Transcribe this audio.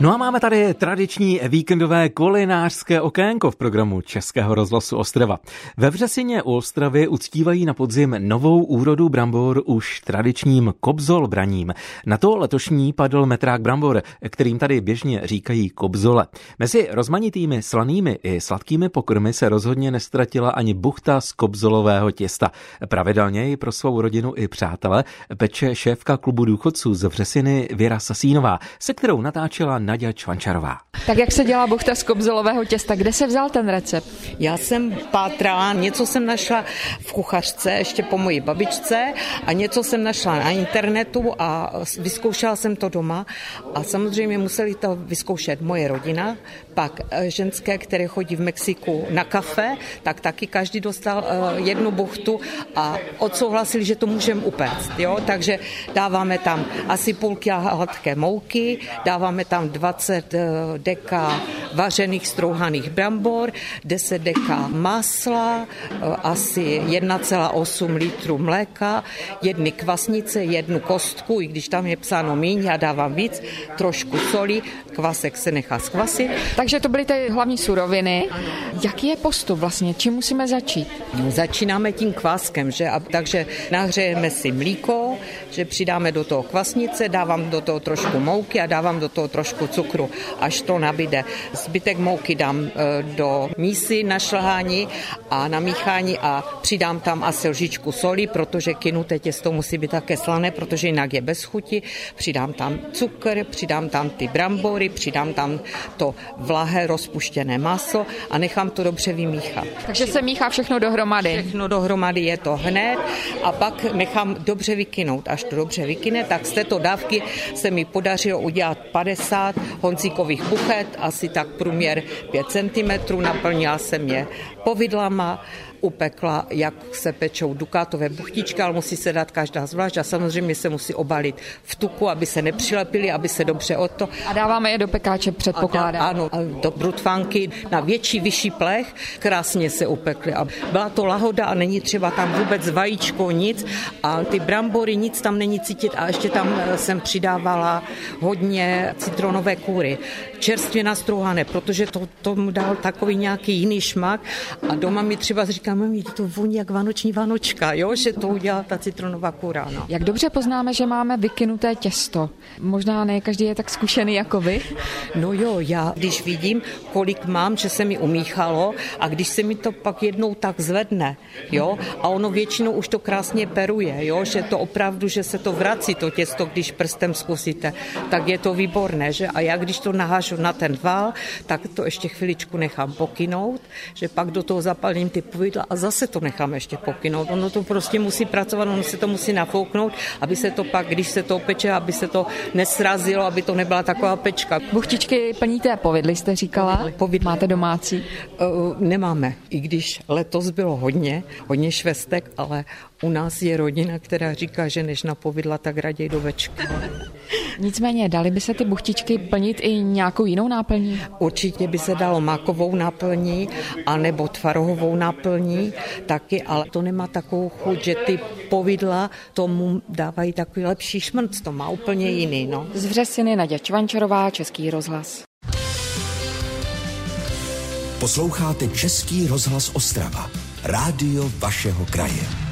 No a máme tady tradiční víkendové kulinářské okénko v programu Českého rozhlasu Ostrava. Ve Vřesině u Ostravy uctívají na podzim novou úrodu brambor už tradičním kobzol braním. Na to letošní padl metrák brambor, kterým tady běžně říkají kobzole. Mezi rozmanitými slanými i sladkými pokrmy se rozhodně nestratila ani buchta z kobzolového těsta. Pravidelně ji pro svou rodinu i přátele peče šéfka klubu důchodců z Vřesiny Věra Sasínová, se kterou natáčela Nadia Čvančarová. Tak jak se dělá buchta z kobzolového těsta? Kde se vzal ten recept? Já jsem pátrala, něco jsem našla v kuchařce, ještě po mojí babičce a něco jsem našla na internetu a vyzkoušela jsem to doma a samozřejmě museli to vyzkoušet moje rodina, pak eh, ženské, které chodí v Mexiku na kafe, tak taky každý dostal eh, jednu buchtu a odsouhlasili, že to můžeme upéct. Jo? Takže dáváme tam asi půlky hladké mouky, dáváme tam 20 eh, deka vařených strouhaných brambor, 10 deka masla, eh, asi 1,8 litru mléka, jedny kvasnice, jednu kostku, i když tam je psáno míň, já dávám víc, trošku soli, kvasek se nechá skvasit. Takže to byly ty hlavní suroviny. Jaký je postup vlastně? Čím musíme začít? No, začínáme tím kváskem, že? A, takže nahřejeme si mlíko, že přidáme do toho kvasnice, dávám do toho trošku mouky a dávám do toho trošku cukru, až to nabide. Zbytek mouky dám e, do mísy na šlhání a na míchání a přidám tam asi lžičku soli, protože kynuté těsto musí být také slané, protože jinak je bez chuti. Přidám tam cukr, přidám tam ty brambory, přidám tam to vlahé rozpuštěné maso a nechám to dobře vymíchat. Takže se míchá všechno dohromady. Všechno dohromady je to hned a pak nechám dobře vykynout. Až to dobře vykyne, tak z této dávky se mi podařilo udělat 50 honzíkových buchet, asi tak průměr 5 cm, naplnila jsem je povidlama, upekla, jak se pečou dukátové buchtičky, ale musí se dát každá zvlášť a samozřejmě se musí obalit v tuku, aby se nepřilepili, aby se dobře o to. A dáváme je do pekáče, předpokládám. Ano, do brutvanky na větší, vyšší plech, krásně se upekly. A byla to lahoda a není třeba tam vůbec vajíčko, nic a ty brambory, nic tam není cítit a ještě tam eh, jsem přidávala hodně citronové kůry. Čerstvě nastrouhané, protože to tomu dal takový nějaký jiný šmak a doma mi třeba říká, mami, to voní jak vánoční vánočka, jo, že to udělá ta citronová kůra. No. Jak dobře poznáme, že máme vykynuté těsto? Možná ne každý je tak zkušený jako vy. No jo, já když vidím, kolik mám, že se mi umíchalo a když se mi to pak jednou tak zvedne, jo, a ono většinou už to krásně peruje, jo, že to opravdu, že se to vrací, to těsto, když prstem zkusíte, tak je to výborné, že? A já když to nahážu na ten val, tak to ještě chviličku nechám pokynout, že pak do toho zapalím ty povidla a zase to nechám ještě pokynout. Ono to prostě musí pracovat, ono se to musí nafouknout, aby se to pak, když se to peče, aby se to nesrazilo, aby to nebyla taková pečka. Buchtičky plníte povidly, jste říkala? Povidly. Máte domácí? Uh, nemáme, i když letos bylo hodně, hodně švestek, ale u nás je rodina, která říká, že než na povidla, tak raději do večka. Nicméně, dali by se ty buchtičky plnit i nějakou jinou náplní? Určitě by se dalo mákovou náplní, anebo tvarohovou náplní taky, ale to nemá takovou chuť, že ty povidla tomu dávají takový lepší šmrc, to má úplně jiný. No. Z Vřesiny Naděč Čvančarová, Český rozhlas. Posloucháte Český rozhlas Ostrava, rádio vašeho kraje.